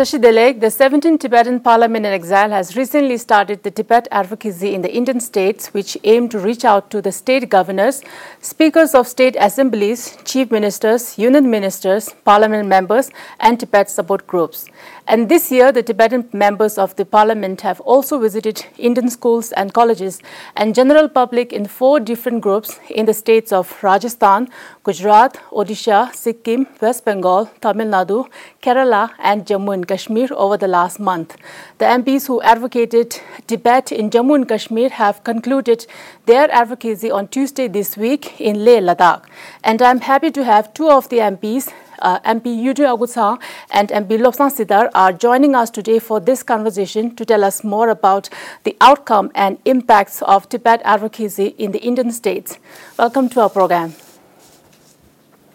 Tashi Delek, the 17th Tibetan Parliament in Exile has recently started the Tibet advocacy in the Indian states, which aim to reach out to the state governors, speakers of state assemblies, chief ministers, union ministers, parliament members, and Tibet support groups. And this year, the Tibetan members of the parliament have also visited Indian schools and colleges and general public in four different groups in the states of Rajasthan, Gujarat, Odisha, Sikkim, West Bengal, Tamil Nadu, Kerala, and Jammu and Kashmir over the last month. The MPs who advocated Tibet in Jammu and Kashmir have concluded their advocacy on Tuesday this week in Leh, Ladakh. And I'm happy to have two of the MPs uh, MP Youdon Aukatsang and MP Lobsang Sither are joining us today for this conversation to tell us more about the outcome and impacts of Tibet advocacy in the Indian states. Welcome to our program.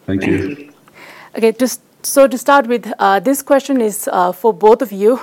Thank you. Okay, to, so to start with, uh, this question is uh, for both of you.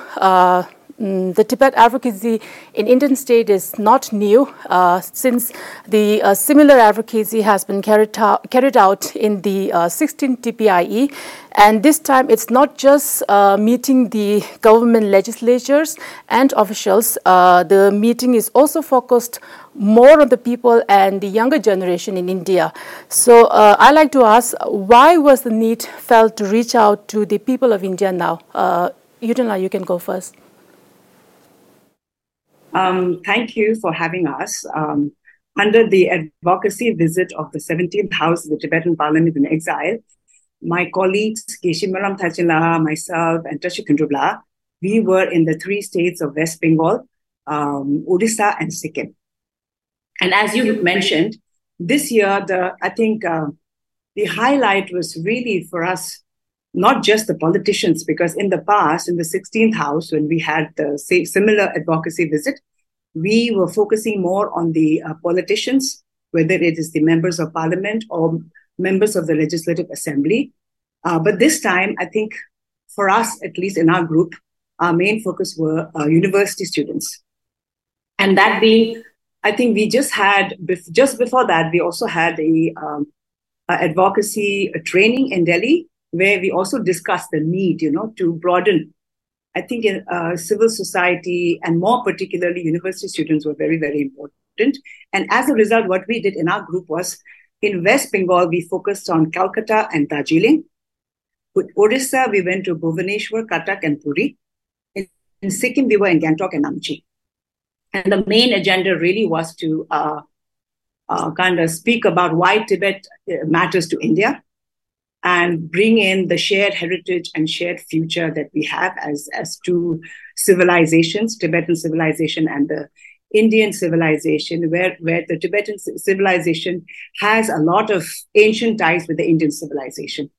Mm, the Tibet advocacy in Indian state is not new uh, since the uh, similar advocacy has been carried out, carried out in the uh, 16th TPIE. And this time it's not just uh, meeting the government legislatures and officials. Uh, the meeting is also focused more on the people and the younger generation in India. So uh, I like to ask, why was the need felt to reach out to the people of India now? Uh, Yudhila, you can go first. Um, thank you for having us. Um, under the advocacy visit of the 17th House of the Tibetan Parliament in Exile, my colleagues, Keshimaram Thachila, myself, and Tashi Kundrubla, we were in the three states of West Bengal, um, Odisha, and Sikkim. And as you mentioned, this year, the I think uh, the highlight was really for us not just the politicians, because in the past, in the 16th House, when we had the same, similar advocacy visit, we were focusing more on the uh, politicians, whether it is the members of parliament or members of the Legislative Assembly. Uh, but this time, I think for us, at least in our group, our main focus were uh, university students. And that being, I think we just had, just before that, we also had a, um, advocacy training in Delhi where we also discussed the need, you know, to broaden. I think in uh, civil society and more particularly university students were very, very important. And as a result, what we did in our group was in West Bengal, we focused on Calcutta and Darjeeling. With Odisha, we went to Bhubaneswar, Cuttack, and Puri. In, in Sikkim, we were in Gangtok and Namchi. And the main agenda really was to uh, uh, kind of speak about why Tibet uh, matters to India and bring in the shared heritage and shared future that we have as, as two civilizations, Tibetan civilization and the Indian civilization, where, where the Tibetan civilization has a lot of ancient ties with the Indian civilization.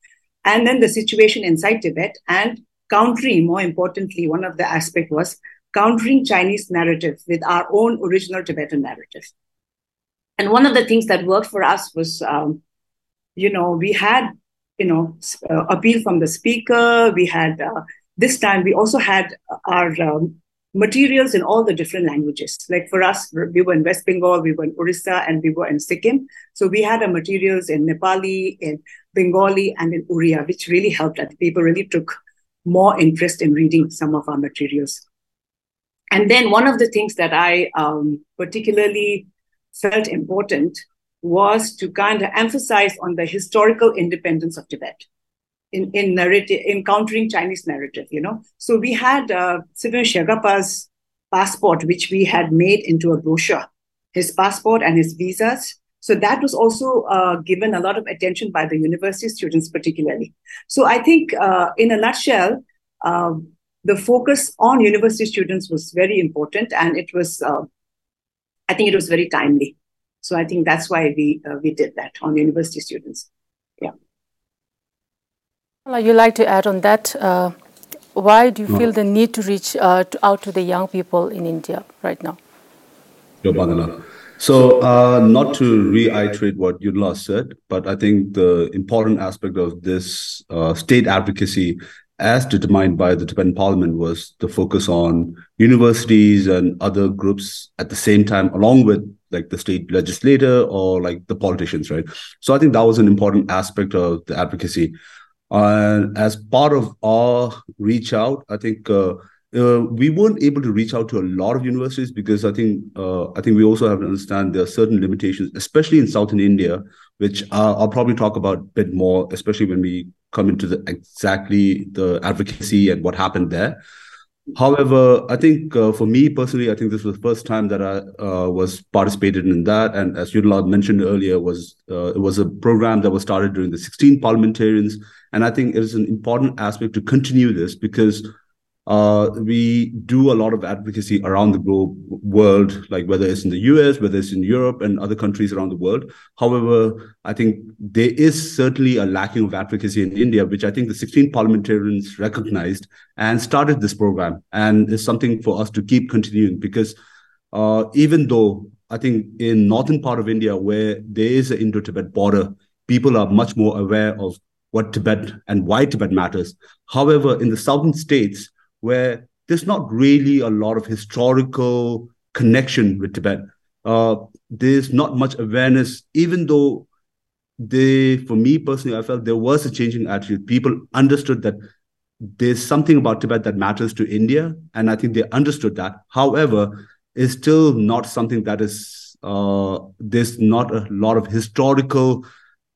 And then the situation inside Tibet and countering, more importantly, one of the aspect was countering Chinese narrative with our own original Tibetan narrative. And one of the things that worked for us was, um, you know, we had you know, uh, appeal from the speaker. We had uh, this time we also had our um, materials in all the different languages. Like for us, we were in West Bengal, we were in Orissa, and we were in Sikkim. So we had our materials in Nepali, in Bengali, and in Oriya, which really helped. And people really took more interest in reading some of our materials. And then one of the things that I um, particularly felt important was to kind of emphasize on the historical independence of Tibet in, in narrative, encountering Chinese narrative, you know. So we had uh, Tsepon Shakabpa's passport, which we had made into a brochure, his passport and his visas. So that was also uh, given a lot of attention by the university students, particularly. So I think, uh, in a nutshell, uh, the focus on university students was very important, and it was, uh, I think, it was very timely. So I think that's why we uh, we did that on university students. Yeah. Well, you like to add on that? Uh, why do you no. feel the need to reach uh, to, out to the young people in India right now? So, uh, not to reiterate what Yudhila said, but I think the important aspect of this uh, state advocacy as determined by the Tibetan parliament was the focus on universities and other groups at the same time, along with like the state legislator or like the politicians, right? So I think that was an important aspect of the advocacy. And as part of our reach out, I think uh, uh, we weren't able to reach out to a lot of universities because I think uh, I think we also have to understand there are certain limitations, especially in southern India, which I'll probably talk about a bit more, especially when we come into the exactly the advocacy and what happened there. However, I think uh, for me personally, I think this was the first time that I uh, was participated in that. And as Yudla mentioned earlier, was uh, it was a program that was started during the 16 parliamentarians. And I think it is an important aspect to continue this because uh, we do a lot of advocacy around the globe world, like whether it's in the US, whether it's in Europe and other countries around the world. However, I think there is certainly a lacking of advocacy in India, which I think the 16 parliamentarians recognized and started this program. And is something for us to keep continuing because uh, even though I think in northern part of India, where there is an Indo-Tibet border, people are much more aware of what Tibet and why Tibet matters. However, in the southern states, where there's not really a lot of historical connection with Tibet. Uh, there's not much awareness, even though they, for me personally, I felt there was a changing attitude. People understood that there's something about Tibet that matters to India, and I think they understood that. However, it's still not something that is uh, there's not a lot of historical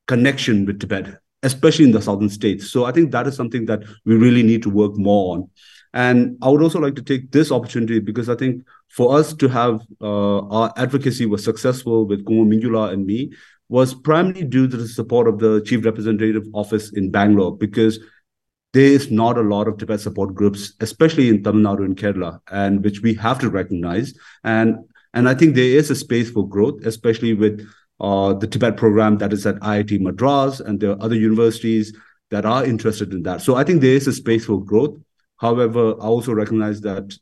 connection with Tibet, especially in the southern states. So I think that is something that we really need to work more on. And I would also like to take this opportunity because I think for us to have uh, our advocacy was successful with Kumo Minjula and me was primarily due to the support of the Chief Representative Office in Bangalore because there is not a lot of Tibet support groups, especially in Tamil Nadu and Kerala, and which we have to recognize. And and I think there is a space for growth, especially with uh, the Tibet program that is at IIT Madras and there are other universities that are interested in that. So I think there is a space for growth. However, I also recognize that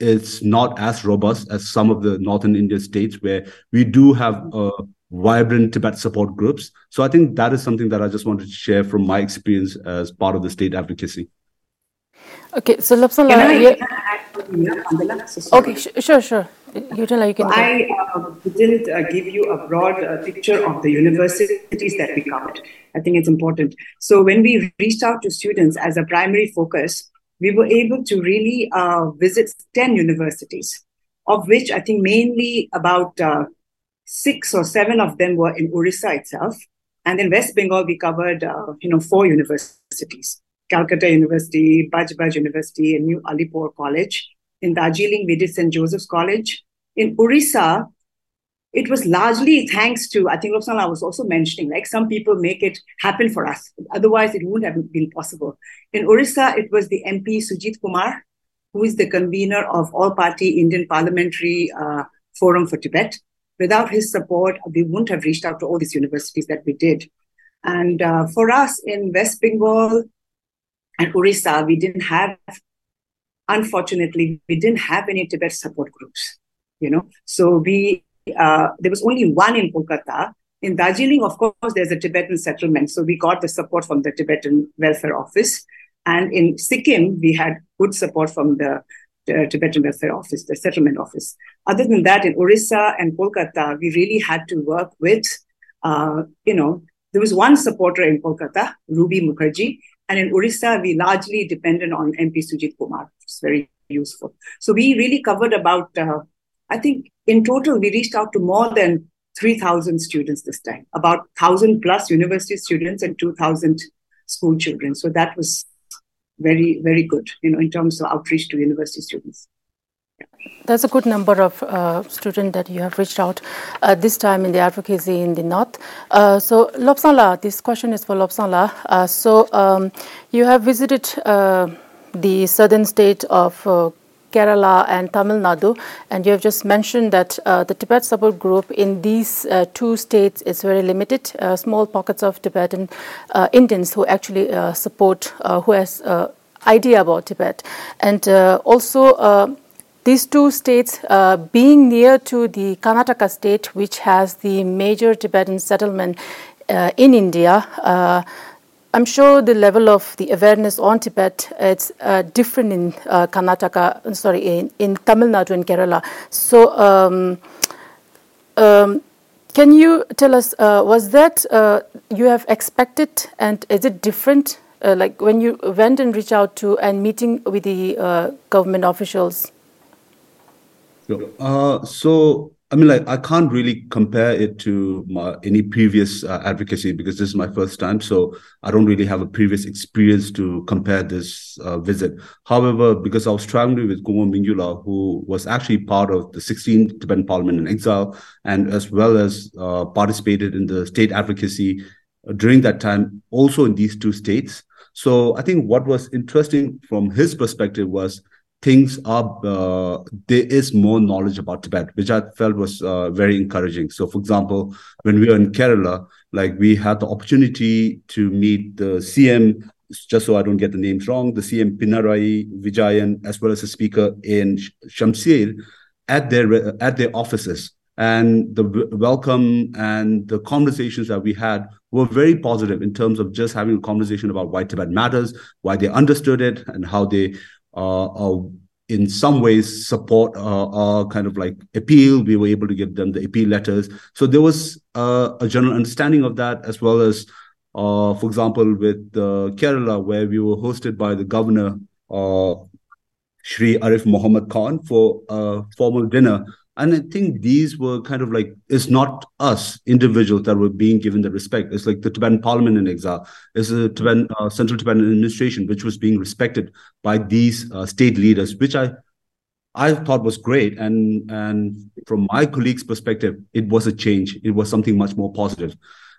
it's not as robust as some of the northern Indian states where we do have uh, vibrant Tibet support groups. So I think that is something that I just wanted to share from my experience as part of the state advocacy. Okay, so Lobsang La, yeah. okay, sh- sure, sure. You tell you can. I uh, didn't uh, give you a broad uh, picture of the universities that we covered. I think it's important. So when we reached out to students as a primary focus, we were able to really uh, visit 10 universities, of which I think mainly about uh, six or seven of them were in Orissa itself. And in West Bengal, we covered, uh, you know, four universities, Calcutta University, Baj University, and New Alipore College. In Darjeeling, we did St. Joseph's College. In Orissa, it was largely thanks to, I think La was also mentioning, like some people make it happen for us. Otherwise, it wouldn't have been possible. In Orissa, it was the MP Sujit Kumar, who is the convener of All Party Indian Parliamentary uh, Forum for Tibet. Without his support, we wouldn't have reached out to all these universities that we did. And uh, for us in West Bengal and Orissa, we didn't have, unfortunately, we didn't have any Tibet support groups, you know. So we uh, there was only one in Kolkata. In Darjeeling, of course, there's a Tibetan settlement. So we got the support from the Tibetan Welfare Office. And in Sikkim, we had good support from the, the Tibetan Welfare Office, the settlement office. Other than that, in Orissa and Kolkata, we really had to work with, uh, you know, there was one supporter in Kolkata, Ruby Mukherjee, and in Orissa, we largely depended on MP Sujit Kumar. It's very useful. So we really covered about, uh, I think, in total, we reached out to more than 3,000 students this time, about 1,000 plus university students and 2,000 school children. So that was very, very good, you know, in terms of outreach to university students. That's a good number of uh, students that you have reached out uh, this time in the advocacy in the north. Uh, so, Lobsangla, this question is for Lobsangla. Uh, so, um, you have visited uh, the southern state of uh, Kerala and Tamil Nadu. And you have just mentioned that uh, the Tibet support group in these uh, two states is very limited. Uh, small pockets of Tibetan uh, Indians who actually uh, support, uh, who has idea about Tibet, and also. these two states being near to the Karnataka state, which has the major Tibetan settlement in India, I'm sure the level of the awareness on Tibet it's uh, different in uh, Karnataka, sorry, in, in Tamil Nadu and Kerala. So, um, um, can you tell us, uh, was that uh, you have expected and is it different uh, like when you went and reached out to and meeting with the uh, government officials? Uh, so I mean, like I can't really compare it to my, any previous uh, advocacy because this is my first time, so I don't really have a previous experience to compare this uh, visit. However, because I was traveling with Kumo Mingyula, who was actually part of the 16th Tibetan Parliament in exile, and as well as uh, participated in the state advocacy uh, during that time, also in these two states. So I think what was interesting from his perspective was things are uh, there is more knowledge about Tibet, which I felt was uh, very encouraging. So, for example, when we were in Kerala, like we had the opportunity to meet the CM. Just so I don't get the names wrong, the CM Pinarayi Vijayan, as well as a speaker in Shamseer, at their at their offices, and the welcome and the conversations that we had were very positive in terms of just having a conversation about why Tibet matters, why they understood it, and how they in some ways support uh, our kind of like appeal. We were able to give them the appeal letters. So there was uh, a general understanding of that, as well as, uh, for example, with uh, Kerala, where we were hosted by the governor, uh, Shri Arif Muhammad Khan, for a formal dinner and I think these were kind of like, it's not us individuals that were being given the respect. It's like the Tibetan parliament in exile. It's the Tibetan, uh, Central Tibetan administration, which was being respected by these uh, state leaders, which I I thought was great. And, and from my colleagues' perspective, it was a change. It was something much more positive.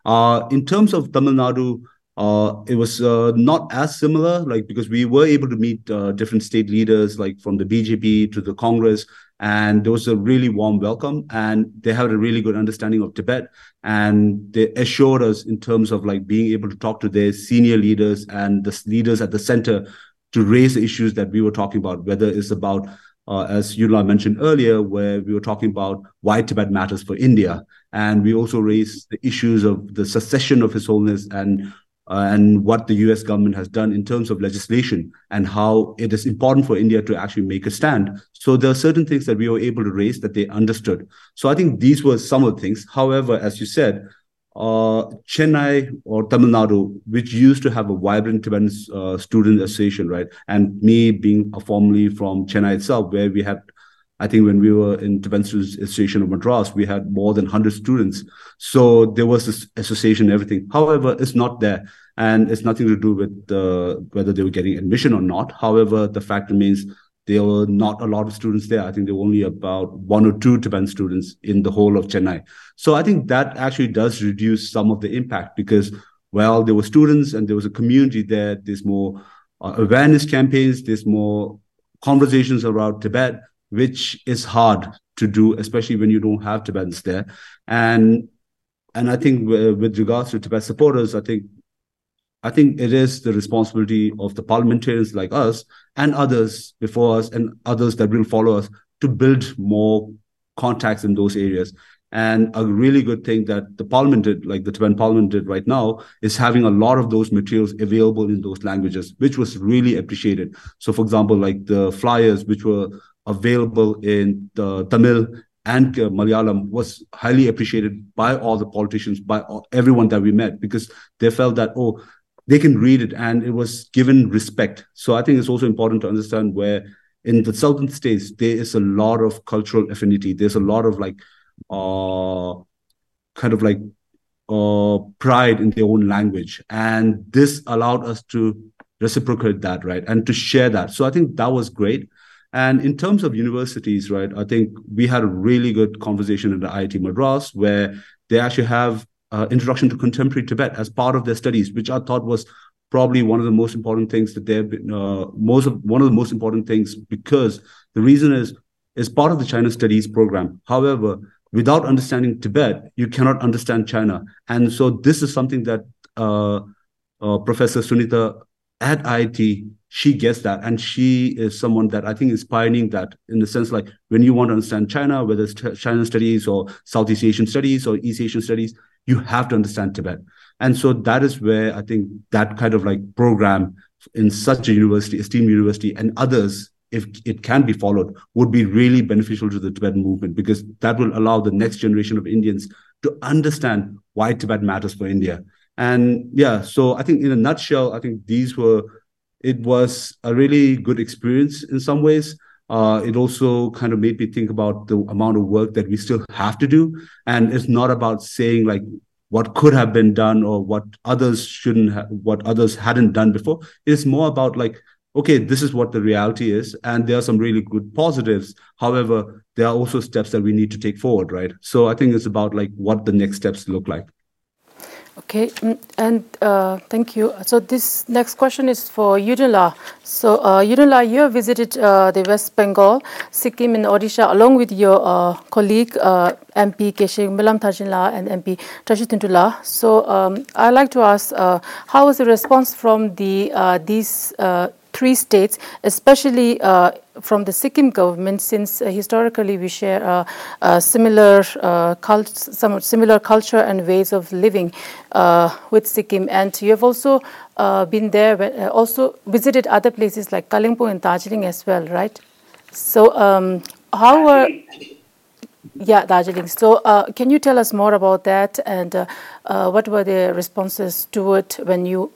Uh, in terms of Tamil Nadu, uh, it was uh, not as similar, like because we were able to meet uh, different state leaders, like from the BJP to the Congress, and there was a really warm welcome and they had a really good understanding of tibet and they assured us in terms of like being able to talk to their senior leaders and the leaders at the center to raise the issues that we were talking about whether it's about uh, as Yudla mentioned earlier, where we were talking about why Tibet matters for India. And we also raised the issues of the secession of His Holiness and uh, and what the US government has done in terms of legislation and how it is important for India to actually make a stand. So there are certain things that we were able to raise that they understood. So I think these were some of the things. However, as you said, uh, Chennai or Tamil Nadu, which used to have a vibrant Tibetan uh, student association, right? And me being formerly from Chennai itself, where we had I think when we were in Tibetan Association of Madras, we had more than 100 students. So there was this association and everything. However, it's not there. And it's nothing to do with uh, whether they were getting admission or not. However, the fact remains there were not a lot of students there. I think there were only about one or two Tibetan students in the whole of Chennai. So I think that actually does reduce some of the impact because, well, there were students and there was a community there. There's more uh, awareness campaigns. There's more conversations around Tibet which is hard to do, especially when you don't have Tibetans there. And and I think uh, with regards to Tibet supporters, I think I think it is the responsibility of the parliamentarians like us and others before us and others that will follow us to build more contacts in those areas. And a really good thing that the parliament did, like the Tibetan parliament did right now, is having a lot of those materials available in those languages, which was really appreciated. So, for example, like the flyers, which were available in the Tamil and uh, Malayalam was highly appreciated by all the politicians, by everyone that we met, because they felt that, oh, they can read it and it was given respect. So I think it's also important to understand where in the southern states, there is a lot of cultural affinity. There's a lot of like, uh, kind of like uh, pride in their own language. And this allowed us to reciprocate that, right? And to share that. So I think that was great. And in terms of universities, right, I think we had a really good conversation at the IIT Madras where they actually have uh, introduction to contemporary Tibet as part of their studies, which I thought was probably one of the most important things that they've been, uh, most of one of the most important things because the reason is is part of the China studies program. However, without understanding Tibet, you cannot understand China, and so this is something that uh, uh Professor Sunita at IIT she gets that. And she is someone that i think is pioneering that in the sense like when you want to understand china whether it's china studies or southeast asian studies or east asian studies you have to understand tibet. And so that is where i think that kind of like program in such a university esteemed university and others if it can be followed would be really beneficial to the tibetan movement because that will allow the next generation of indians to understand why tibet matters for india And yeah, so I think in a nutshell, I think these were, it was a really good experience in some ways. Uh, it also kind of made me think about the amount of work that we still have to do. And it's not about saying like what could have been done or what others shouldn't have, what others hadn't done before. It's more about like, okay, this is what the reality is. And there are some really good positives. However, there are also steps that we need to take forward, right? So I think it's about like what the next steps look like. Okay, mm, and uh, thank you. So this next question is for Yunila. So uh, Yunila, you have visited uh, the West Bengal, Sikkim and Odisha along with your uh, colleague uh, MP Keshi Milam Thanchinla and MP Tashi Tuntula. So um, I'd like to ask, uh, how was the response from the uh, these three states, especially uh, from the Sikkim government, since uh, historically we share uh, uh similar, uh, cult some similar culture and ways of living uh, with Sikkim. And you have also been there, also visited other places like Kalimpong and Darjeeling as well, right? So, um, how were yeah, Darjeeling. So, uh, can you tell us more about that and uh, uh, what were the responses to it when you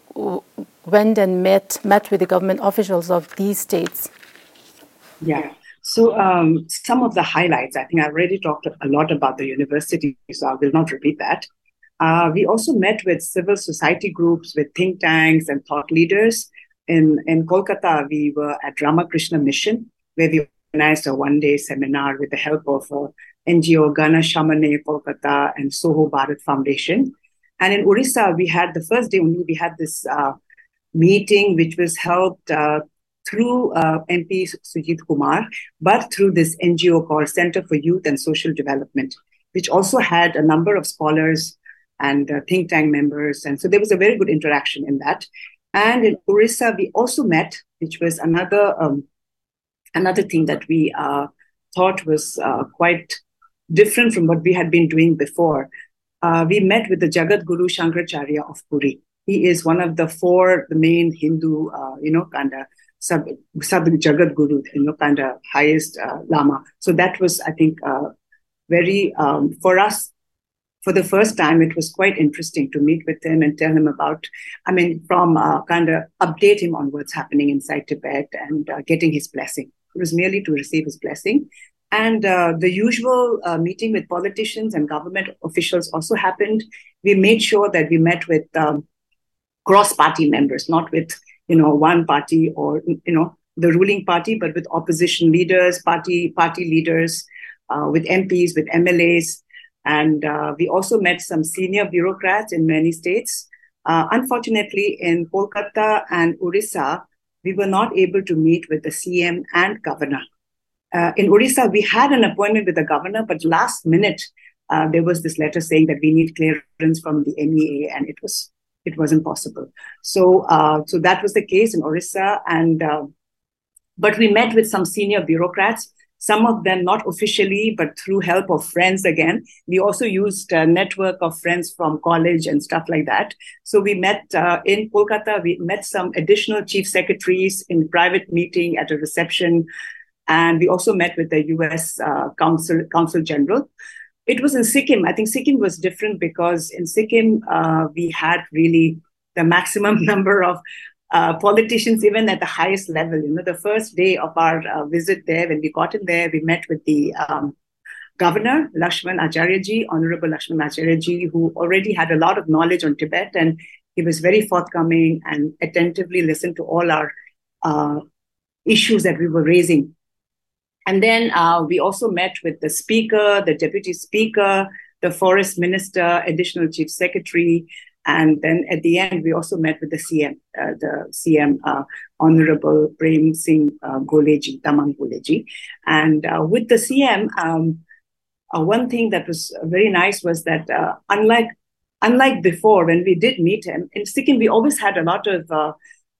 went and met met with the government officials of these states? Yeah. So um, some of the highlights, I think I already talked a lot about the university, so I will not repeat that. Uh, we also met with civil society groups, with think tanks and thought leaders. In, in Kolkata, we were at Ramakrishna Mission, where we organized a one-day seminar with the help of uh, NGO Gana Shamane Kolkata and Soho Bharat Foundation. And in Orissa, we had the first day only, we had this uh, meeting which was held uh, through uh, MP Sujit Kumar, but through this NGO called Center for Youth and Social Development, which also had a number of scholars and uh, think tank members. And so there was a very good interaction in that. And in Orissa, we also met, which was another um, another thing that we uh, thought was uh, quite different from what we had been doing before. Uh, we met with the Jagat Guru Shankaracharya of Puri he is one of the four, the main Hindu, uh, you know, kind of sub, sub Jagat Guru, you know, kind of highest uh, Lama. So that was, I think, uh, very, um, for us, for the first time, it was quite interesting to meet with him and tell him about, I mean, from uh, kind of update him on what's happening inside Tibet and uh, getting his blessing. It was merely to receive his blessing. And uh, the usual uh, meeting with politicians and government officials also happened. We made sure that we met with um, cross-party members, not with you know one party or you know the ruling party, but with opposition leaders, party party leaders, uh, with MPs, with MLAs, and uh, we also met some senior bureaucrats in many states. Uh, unfortunately, in Kolkata and Orissa, we were not able to meet with the CM and governor. Uh, in Orissa, we had an appointment with the governor, but last minute uh, there was this letter saying that we need clearance from the MEA, and it was it was impossible. So, uh, so that was the case in Orissa, and uh, but we met with some senior bureaucrats. Some of them not officially, but through help of friends again. We also used a network of friends from college and stuff like that. So we met uh, in Kolkata. We met some additional chief secretaries in private meeting at a reception, and we also met with the U.S. Uh, Consul Consul General. It was in Sikkim. I think Sikkim was different because in Sikkim, uh, we had really the maximum number of uh, politicians, even at the highest level. You know, the first day of our uh, visit there, when we got in there, we met with the um, governor, Lakshman Acharyaji, Honorable Lakshman Acharyaji, who already had a lot of knowledge on Tibet. And he was very forthcoming and attentively listened to all our uh, issues that we were raising and then uh, we also met with the speaker, the deputy speaker, the forest minister, additional chief secretary. And then at the end, we also met with the CM, uh, the CM, uh, Honorable Prem Singh uh, Goleji, Tamang Goleji. And uh, with the CM, um, uh, one thing that was very nice was that uh, unlike unlike before when we did meet him in Sikkim, we always had a lot of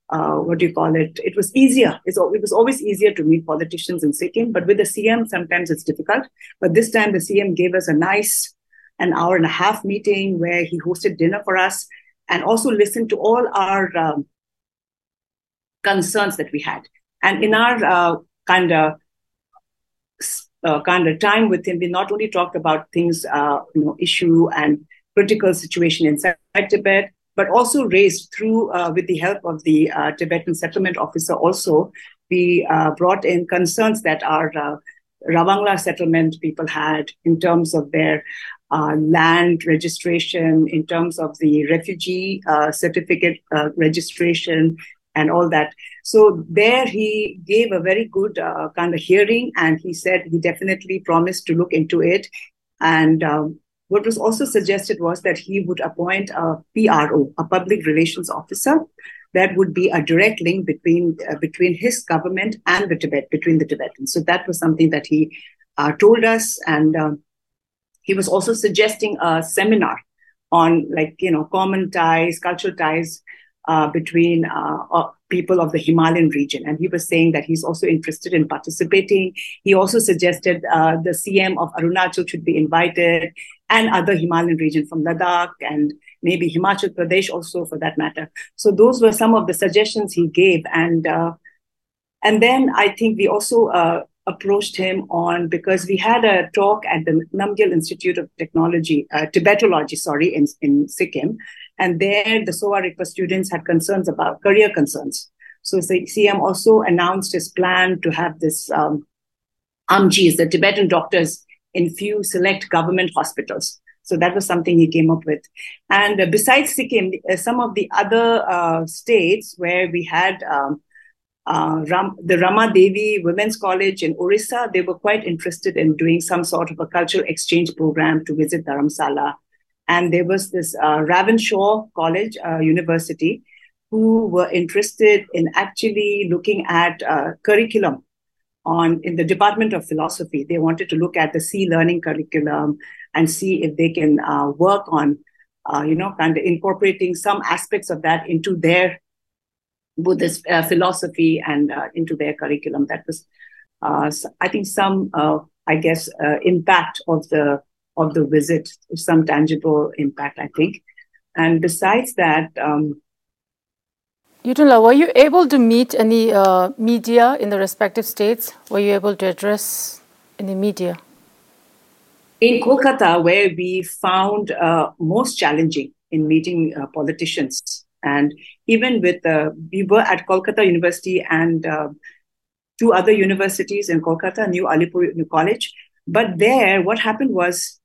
uh, what do you call it? It was easier. It's, it was always easier to meet politicians in Sikkim, but with the CM, sometimes it's difficult. But this time, the CM gave us a nice an hour and a half meeting where he hosted dinner for us and also listened to all our um, concerns that we had. And in our uh, kind of uh, kind of time with him, we not only talked about things, uh, you know, issue and critical situation inside Tibet, but also raised through, uh, with the help of the uh, Tibetan settlement officer also, we uh, brought in concerns that our uh, Ravangla settlement people had in terms of their uh, land registration, in terms of the refugee certificate registration, and all that. So there he gave a very good uh, kind of hearing, and he said he definitely promised to look into it. And um, what was also suggested was that he would appoint a PRO, a public relations officer, that would be a direct link between uh, between his government and the Tibet, between the Tibetans. So that was something that he uh, told us, and um, he was also suggesting a seminar on like you know common ties, cultural ties uh, between uh, uh, people of the Himalayan region. And he was saying that he's also interested in participating. He also suggested uh, the CM of Arunachal should be invited and other Himalayan region from Ladakh and maybe Himachal Pradesh also for that matter. So those were some of the suggestions he gave. And uh, and then I think we also uh, approached him on because we had a talk at the Namgyal Institute of Technology, uh, Tibetology, sorry, in, in Sikkim. And there the Sowa Rigpa students had concerns about career concerns. So CM also announced his plan to have this um, amchis, the Tibetan doctors, in few select government hospitals. So that was something he came up with. And uh, besides Sikkim, uh, some of the other uh, states where we had um, uh, Ram, the Rama Devi Women's College in Orissa, they were quite interested in doing some sort of a cultural exchange program to visit Dharamsala. And there was this uh, Ravenshaw College uh, University who were interested in actually looking at curriculum on in the Department of Philosophy. They wanted to look at the SEE Learning curriculum and see if they can uh, work on, uh, you know, kind of incorporating some aspects of that into their Buddhist uh, philosophy and uh, into their curriculum. That was, uh, I think, some, uh, I guess, impact of the of the visit, some tangible impact, I think. And besides that. Um, Yutunla, were you able to meet any media in the respective states? Were you able to address any media? in Kolkata, where we found uh, most challenging in meeting uh, politicians. And even with, uh, we were at Kolkata University and uh, two other universities in Kolkata, New Alipur New College. But there, what happened was,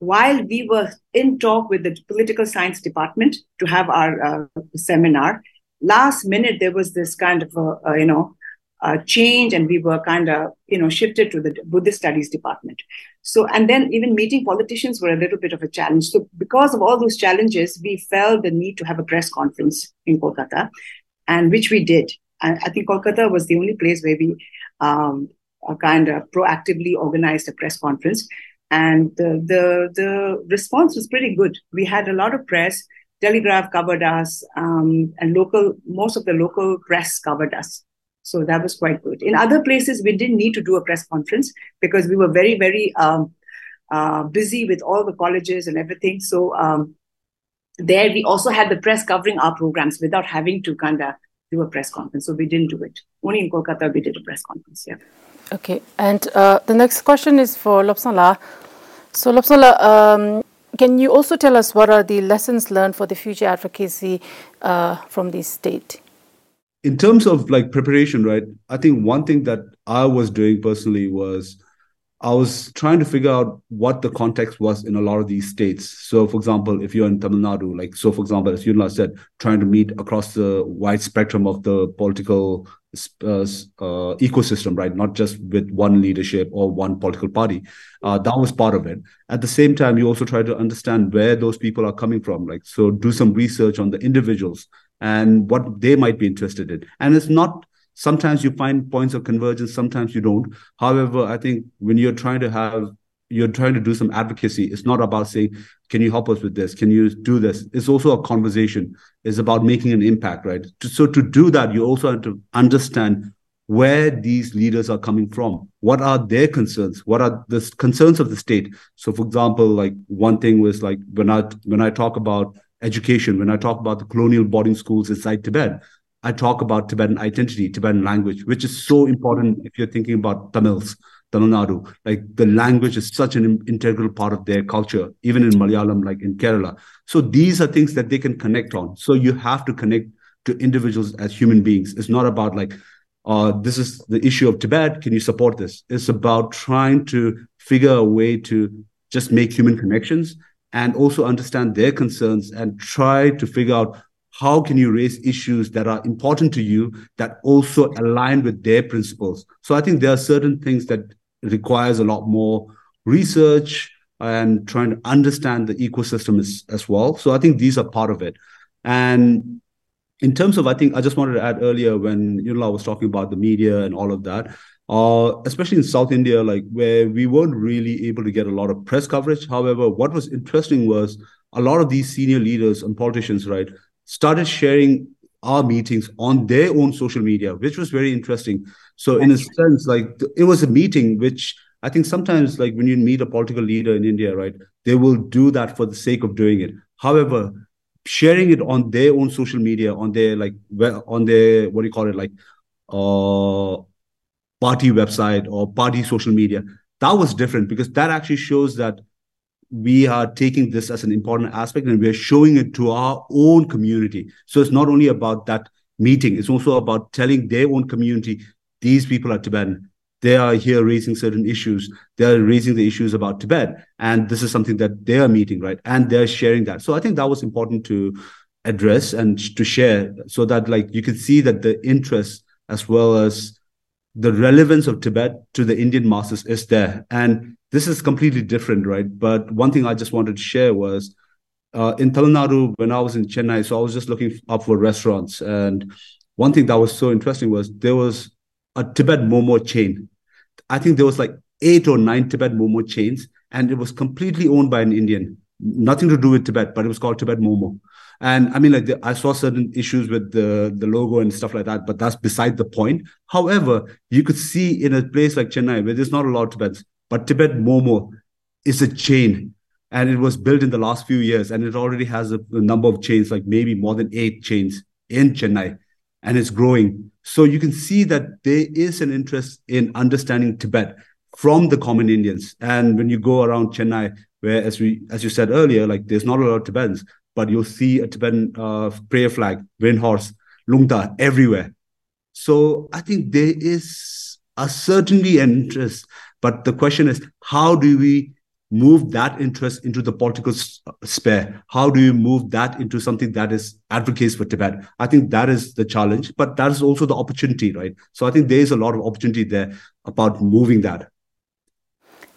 while we were in talk with the political science department to have our uh, seminar, last minute there was this kind of, a, you know, uh, change and we were kind of you know shifted to the buddhist studies department. So and then even meeting politicians were a little bit of a challenge. So because of all those challenges we felt the need to have a press conference in kolkata and which we did. And i think kolkata was the only place where we um, uh, kind of proactively organized a press conference. And the, the the response was pretty good. We had a lot of press telegraph covered us um, and local most of the local press covered us so that was quite good. In other places, we didn't need to do a press conference because we were very, very um, uh, busy with all the colleges and everything. So um, there we also had the press covering our programs without having to kind of do a press conference. So we didn't do it. Only in Kolkata we did a press conference. Yeah. Okay. And uh, the next question is for Lobsang La. So Lobsang La, um, can you also tell us what are the lessons learned for the future advocacy uh, from this state? in terms of like preparation, right? I think one thing that I was doing personally was I was trying to figure out what the context was in a lot of these states. So, for example, if you're in Tamil Nadu, like, so for example, as Yunla said, trying to meet across the wide spectrum of the political uh, uh, ecosystem, right? Not just with one leadership or one political party. Uh, that was part of it. At the same time, you also try to understand where those people are coming from. Like, so do some research on the individuals and what they might be interested in. And it's not sometimes you find points of convergence, sometimes you don't. However, I think when you're trying to have you're trying to do some advocacy. It's not about saying, "Can you help us with this? Can you do this?" It's also a conversation. It's about making an impact, right? So to do that, you also have to understand where these leaders are coming from. What are their concerns? What are the concerns of the state? So, for example, like one thing was like when I when I talk about education, when I talk about the colonial boarding schools inside Tibet, I talk about Tibetan identity, Tibetan language, which is so important if you're thinking about Tamils. Tamil Nadu. Like the language is such an integral part of their culture, even in Malayalam, like in Kerala. So these are things that they can connect on. So you have to connect to individuals as human beings. It's not about like, uh, this is the issue of Tibet. Can you support this? It's about trying to figure a way to just make human connections and also understand their concerns and try to figure out how can you raise issues that are important to you that also align with their principles so i think there are certain things that requires a lot more research and trying to understand the ecosystem as, as well so i think these are part of it and in terms of i think i just wanted to add earlier when Yunla was talking about the media and all of that uh, especially in South India, like where we weren't really able to get a lot of press coverage. However, what was interesting was a lot of these senior leaders and politicians, right, started sharing our meetings on their own social media, which was very interesting. So, in a sense, like it was a meeting which I think sometimes, like when you meet a political leader in India, right, they will do that for the sake of doing it. However, sharing it on their own social media, on their like, on their what do you call it, like, uh, party website or party social media. That was different because that actually shows that we are taking this as an important aspect and we are showing it to our own community. So it's not only about that meeting, it's also about telling their own community these people are Tibetan. They are here raising certain issues. They're raising the issues about Tibet. And this is something that they are meeting, right? And they're sharing that. So I think that was important to address and to share so that like you can see that the interest as well as the relevance of Tibet to the Indian masses is there. And this is completely different, right? But one thing I just wanted to share was uh, in Tamil Nadu, when I was in Chennai, so I was just looking up for restaurants. And one thing that was so interesting was there was a Tibet Momo chain. I think there was like eight or nine Tibet Momo chains, and it was completely owned by an Indian. Nothing to do with Tibet, but it was called Tibet Momo. And I mean, like the, I saw certain issues with the the logo and stuff like that, but that's beside the point. However, you could see in a place like Chennai where there's not a lot of Tibets, but Tibet Momo is a chain, and it was built in the last few years, and it already has a, a number of chains, like maybe more than eight chains in Chennai, and it's growing. So you can see that there is an interest in understanding Tibet from the common Indians. And when you go around Chennai, where as we as you said earlier, like there's not a lot of Tibetans, but you'll see a Tibetan uh, prayer flag, wind horse, lungta everywhere. So I think there is a certainly interest, but the question is, how do we move that interest into the political sphere? How do you move that into something that is advocates for Tibet? I think that is the challenge, but that is also the opportunity, right? So I think there is a lot of opportunity there about moving that.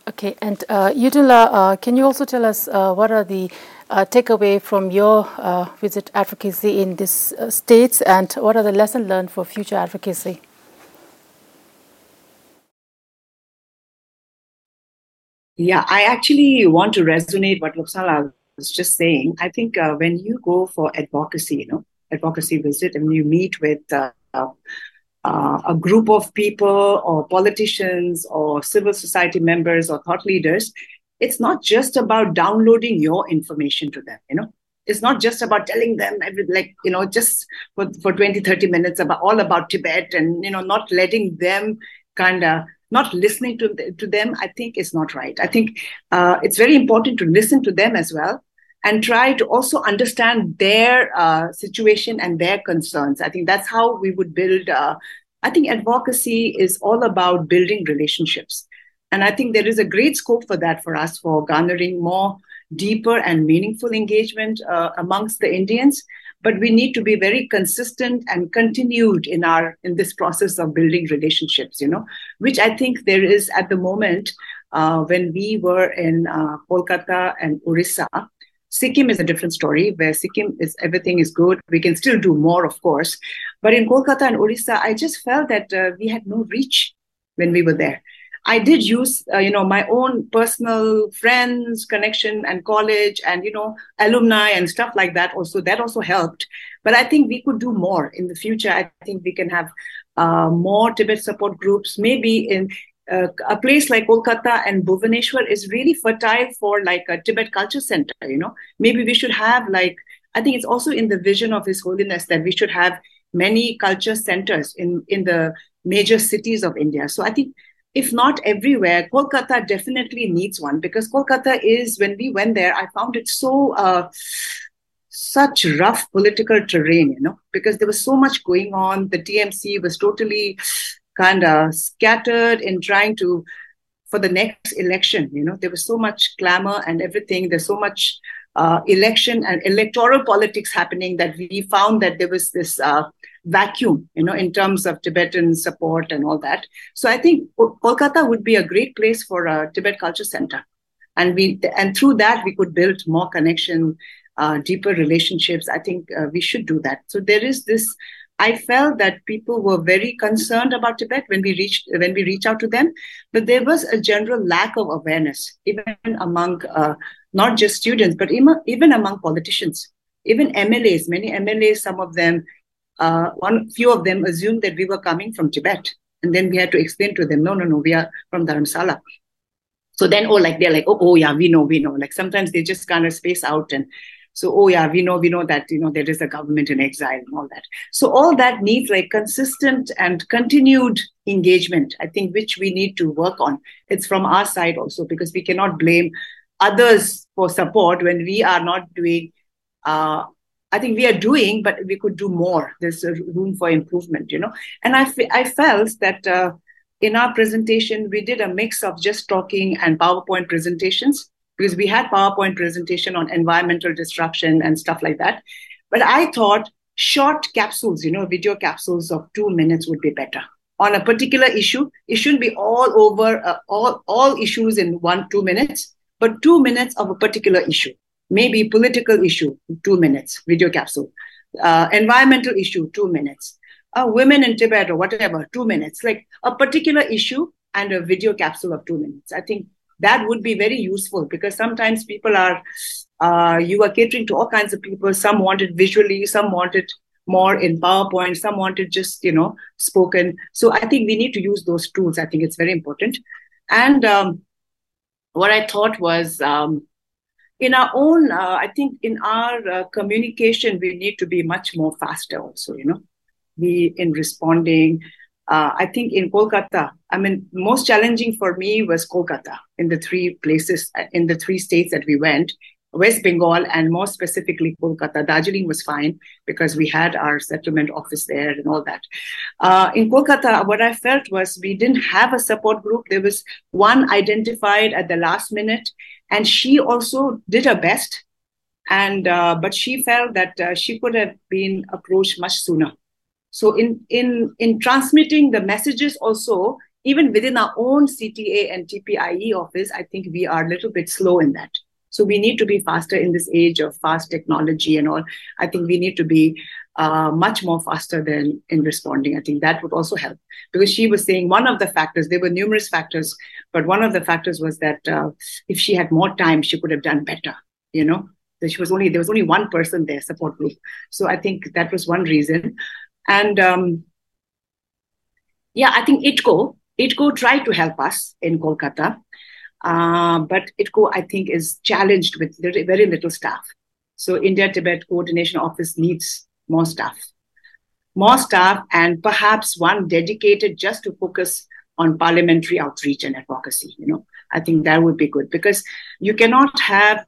Okay, and uh, uh, can you also tell us uh, what are the uh, takeaway from your uh, visit advocacy in these uh, states and what are the lessons learned for future advocacy? Yeah, I actually want to resonate what Loksala was just saying. I think uh, when you go for advocacy, you know, advocacy visit and you meet with uh, a group of people or politicians or civil society members or thought leaders, it's not just about downloading your information to them, you know. It's not just about telling them every, like, you know, just for, for 20, 30 minutes about all about Tibet and, you know, not letting them kind of not listening to, to them, I think is not right. I think uh, it's very important to listen to them as well and try to also understand their uh, situation and their concerns. I think that's how we would build. Uh, I think advocacy is all about building relationships. And I think there is a great scope for that for us for garnering more deeper and meaningful engagement uh, amongst the Indians. But we need to be very consistent and continued in our in this process of building relationships. You know, which I think there is at the moment uh, when we were in uh, Kolkata and Orissa. Sikkim is a different story where Sikkim is everything is good. We can still do more, of course. But in Kolkata and Orissa, I just felt that uh, we had no reach when we were there. I did use, uh, you know, my own personal friends connection and college and, you know, alumni and stuff like that. Also, that also helped. But I think we could do more in the future. I think we can have uh, more Tibet support groups, maybe in uh, a place like Kolkata and Bhubaneswar is really fertile for like a Tibet culture center, you know. Maybe we should have like, I think it's also in the vision of His Holiness that we should have many culture centers in, in the major cities of India. So I think if not everywhere, Kolkata definitely needs one because Kolkata is, when we went there, I found it so, uh, such rough political terrain, you know, because there was so much going on. The TMC was totally kind of scattered in trying to, for the next election, you know, there was so much clamor and everything. There's so much uh, election and electoral politics happening that we found that there was this uh, vacuum, you know, in terms of Tibetan support and all that. So I think Kolkata would be a great place for a Tibet Culture Center, and we and through that we could build more connection, uh, deeper relationships. I think uh, we should do that. So there is this. I felt that people were very concerned about Tibet when we reached when we reach out to them, but there was a general lack of awareness, even among uh, not just students, but even, even among politicians, even MLAs. Many MLAs, some of them uh, one few of them assumed that we were coming from Tibet. And then we had to explain to them, no, no, no, we are from Dharamsala. So then, oh, like they're like, oh, oh, yeah, we know, we know. Like sometimes they just kind of space out and so, oh yeah, we know, we know that you know there is a government in exile and all that. So all that needs like consistent and continued engagement. I think which we need to work on. It's from our side also because we cannot blame others for support when we are not doing uh, I think we are doing, but we could do more. There's room for improvement, you know. And I, f- I felt that uh, in our presentation, we did a mix of just talking and PowerPoint presentations because we had PowerPoint presentation on environmental destruction and stuff like that. But I thought short capsules, you know, video capsules of two minutes would be better on a particular issue. It shouldn't be all over uh, all all issues in one two minutes, but two minutes of a particular issue maybe political issue, two minutes, video capsule, uh, environmental issue, two minutes, uh, women in Tibet or whatever, two minutes, like a particular issue and a video capsule of two minutes. I think that would be very useful because sometimes people are, uh, you are catering to all kinds of people. Some wanted visually, some wanted more in PowerPoint, some wanted just, you know, spoken. So I think we need to use those tools. I think it's very important. And um, what I thought was, um, in our own, uh, I think in our uh, communication, we need to be much more faster also, you know, we in responding. Uh, I think in Kolkata, I mean, most challenging for me was Kolkata in the three places, uh, in the three states that we went. West Bengal and more specifically Kolkata. Darjeeling was fine because we had our settlement office there and all that. Uh, in Kolkata, what I felt was we didn't have a support group. There was one identified at the last minute, and she also did her best. And uh, but she felt that uh, she could have been approached much sooner. So in in in transmitting the messages also, even within our own CTA and TPIE office, I think we are a little bit slow in that. So we need to be faster in this age of fast technology and all. I think we need to be uh, much more faster than in responding. I think that would also help because she was saying one of the factors, there were numerous factors, but one of the factors was that uh, if she had more time, she could have done better, you know? She was only, there was only one person there, support group. So I think that was one reason. And um, yeah, I think ITCO, ITCO tried to help us in Kolkata. Uh, but ITCO, I think, is challenged with very little staff. So India Tibet Coordination Office needs more staff, more staff, and perhaps one dedicated just to focus on parliamentary outreach and advocacy. You know, I think that would be good because you cannot have,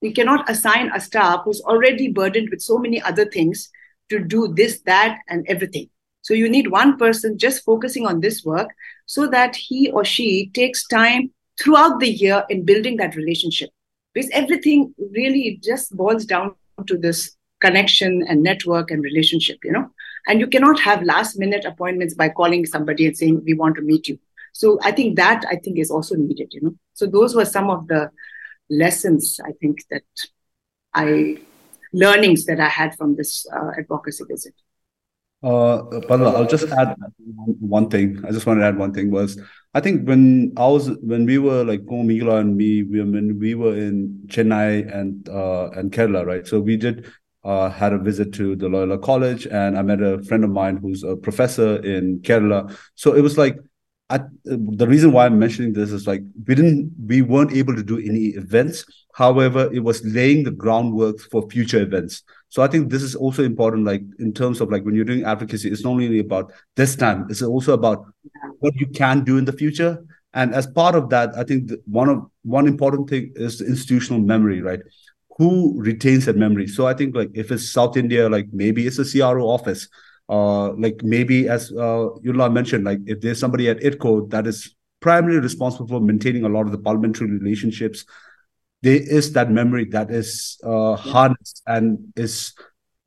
you cannot assign a staff who's already burdened with so many other things to do this, that, and everything. So you need one person just focusing on this work so that he or she takes time throughout the year in building that relationship. Because everything really just boils down to this connection and network and relationship, you know. And you cannot have last minute appointments by calling somebody and saying, we want to meet you. So I think that I think is also needed, you know. So those were some of the lessons I think that I learnings that I had from this uh, advocacy visit. Uh, I'll just add one thing. I just want to add one thing was I think when I was when we were like Mila and me, we, when we were in Chennai and uh, and Kerala, right? So we did uh, had a visit to the Loyola College, and I met a friend of mine who's a professor in Kerala. So it was like I, the reason why I'm mentioning this is like we didn't, we weren't able to do any events. However, it was laying the groundwork for future events. So I think this is also important, like in terms of like when you're doing advocacy, it's not only about this time, it's also about what you can do in the future. And as part of that, I think one of one important thing is institutional memory, right? Who retains that memory? So I think like if it's South India, like maybe it's a CRO office uh, like maybe as uh, Yudhla mentioned, like if there's somebody at ITCO that is primarily responsible for maintaining a lot of the parliamentary relationships, there is that memory that is uh, harnessed and is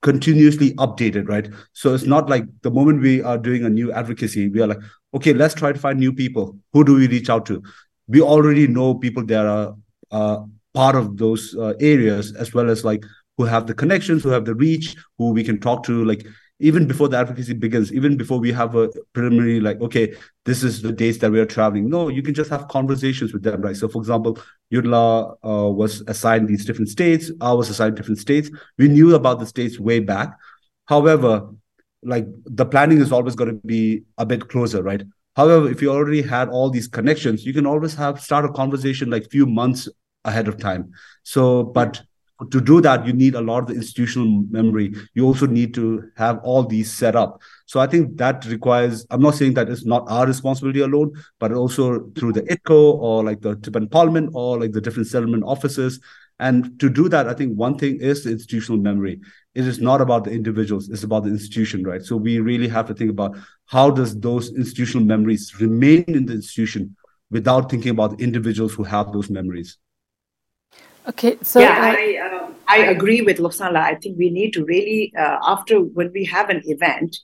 continuously updated, right? So it's not like the moment we are doing a new advocacy, we are like, okay, let's try to find new people. Who do we reach out to? We already know people that are uh, part of those uh, areas, as well as like who have the connections, who have the reach, who we can talk to. Like even before the advocacy begins, even before we have a preliminary, like, okay, this is the dates that we are traveling. No, you can just have conversations with them, right? So, for example, Yudhla uh, was assigned these different states. I was assigned different states. We knew about the states way back. However, like the planning is always going to be a bit closer, right? However, if you already had all these connections, you can always have start a conversation like few months ahead of time. So, but to do that you need a lot of the institutional memory. You also need to have all these set up. So i think that requires i'm not saying that it's not our responsibility alone but also through the ITCO or like the tibetan parliament or like the different settlement offices. And to do that i think one thing is the institutional memory. It is not about the individuals. It's about the institution right? So we really have to think about how does those institutional memories remain in the institution without thinking about the individuals who have those memories Okay, so yeah, I, uh, I agree with Lobsang. I think we need to really uh, after when we have an event,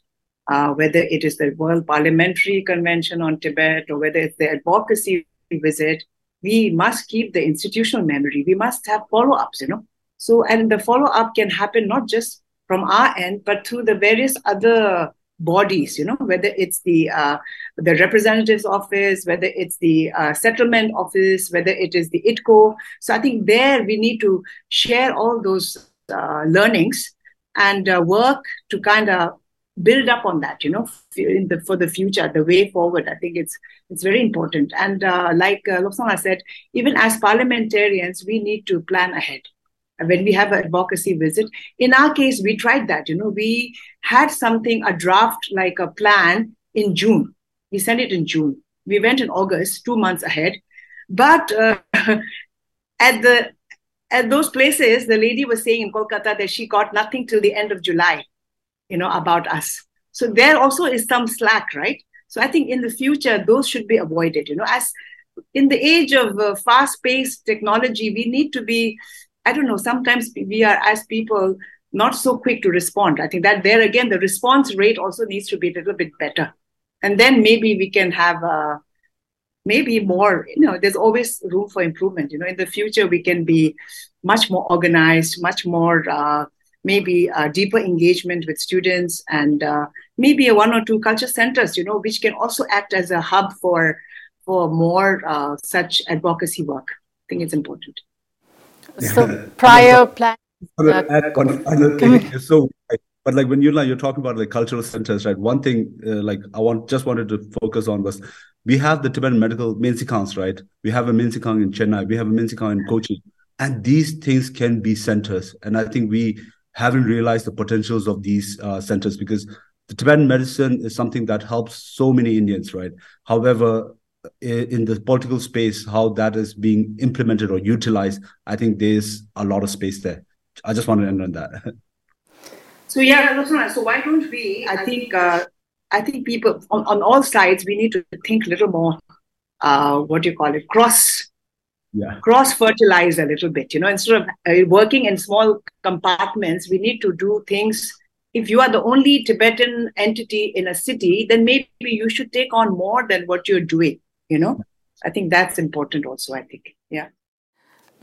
uh, whether it is the World Parliamentary Convention on Tibet or whether it's the advocacy visit, we must keep the institutional memory. We must have follow ups, you know. So and the follow up can happen not just from our end, but through the various other bodies you know whether it's the uh, the representatives office whether it's the uh, settlement office whether it is the ITCO so i think there we need to share all those uh, learnings and uh, work to kind of build up on that you know the for the future the way forward. I think it's it's very important. And uh, like uh, Lobsang said even as parliamentarians we need to plan ahead when we have an advocacy visit. In our case, we tried that. You know, we had something, a draft like a plan in June. We sent it in June. We went in August, two months ahead. But uh, at the at those places, the lady was saying in Kolkata that she got nothing till the end of July, you know, about us. So there also is some slack, right? So I think in the future, those should be avoided. You know, as in the age of uh, fast-paced technology, we need to be I don't know, sometimes we are, as people, not so quick to respond. I think that there again, the response rate also needs to be a little bit better. And then maybe we can have uh, maybe more, you know, there's always room for improvement. You know, in the future, we can be much more organized, much more, uh, maybe a deeper engagement with students and uh, maybe a one or two culture centers, you know, which can also act as a hub for, for more uh, such advocacy work. I think it's important. So prior plan. so, but like when you're like you're talking about like cultural centers, right? One thing uh, like I want just wanted to focus on was we have the Tibetan medical Men-Tsee-Khangs, right? We have a Men-Tsee-Khang in Chennai, we have a Men-Tsee-Khang in Kochi, and these things can be centers. And I think we haven't realized the potentials of these uh, centers because the Tibetan medicine is something that helps so many Indians, right? However, in the political space, how that is being implemented or utilized, I think there's a lot of space there. I just want to end on that. So yeah, so why don't we? I think uh, I think people on, on all sides we need to think a little more. Uh, what do you call it? Cross. Yeah. Cross fertilize a little bit. You know, instead of uh, working in small compartments, we need to do things if you are the only Tibetan entity in a city, then maybe you should take on more than what you're doing you know i think that's important also i think yeah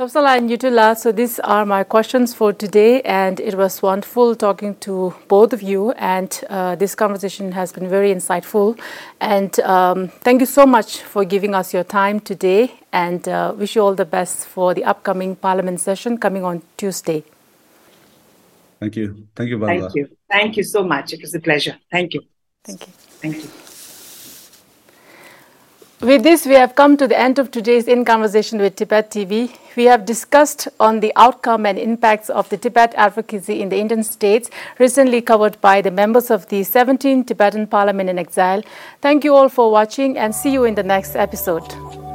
Lobsang and Yudhla, so these are my questions for today, and it was wonderful talking to both of you. And uh, this conversation has been very insightful. And um, thank you so much for giving us your time today. And uh, wish you all the best for the upcoming Parliament session coming on Tuesday. Thank you. Thank you, Bala. Thank you. Thank you so much. It was a pleasure. Thank you. Thank you. Thank you. With this, we have come to the end of today's In Conversation with Tibet TV. We have discussed on the outcome and impacts of the Tibet advocacy in the Indian states, recently covered by the members of the 17th Tibetan Parliament in Exile. Thank you all for watching and see you in the next episode.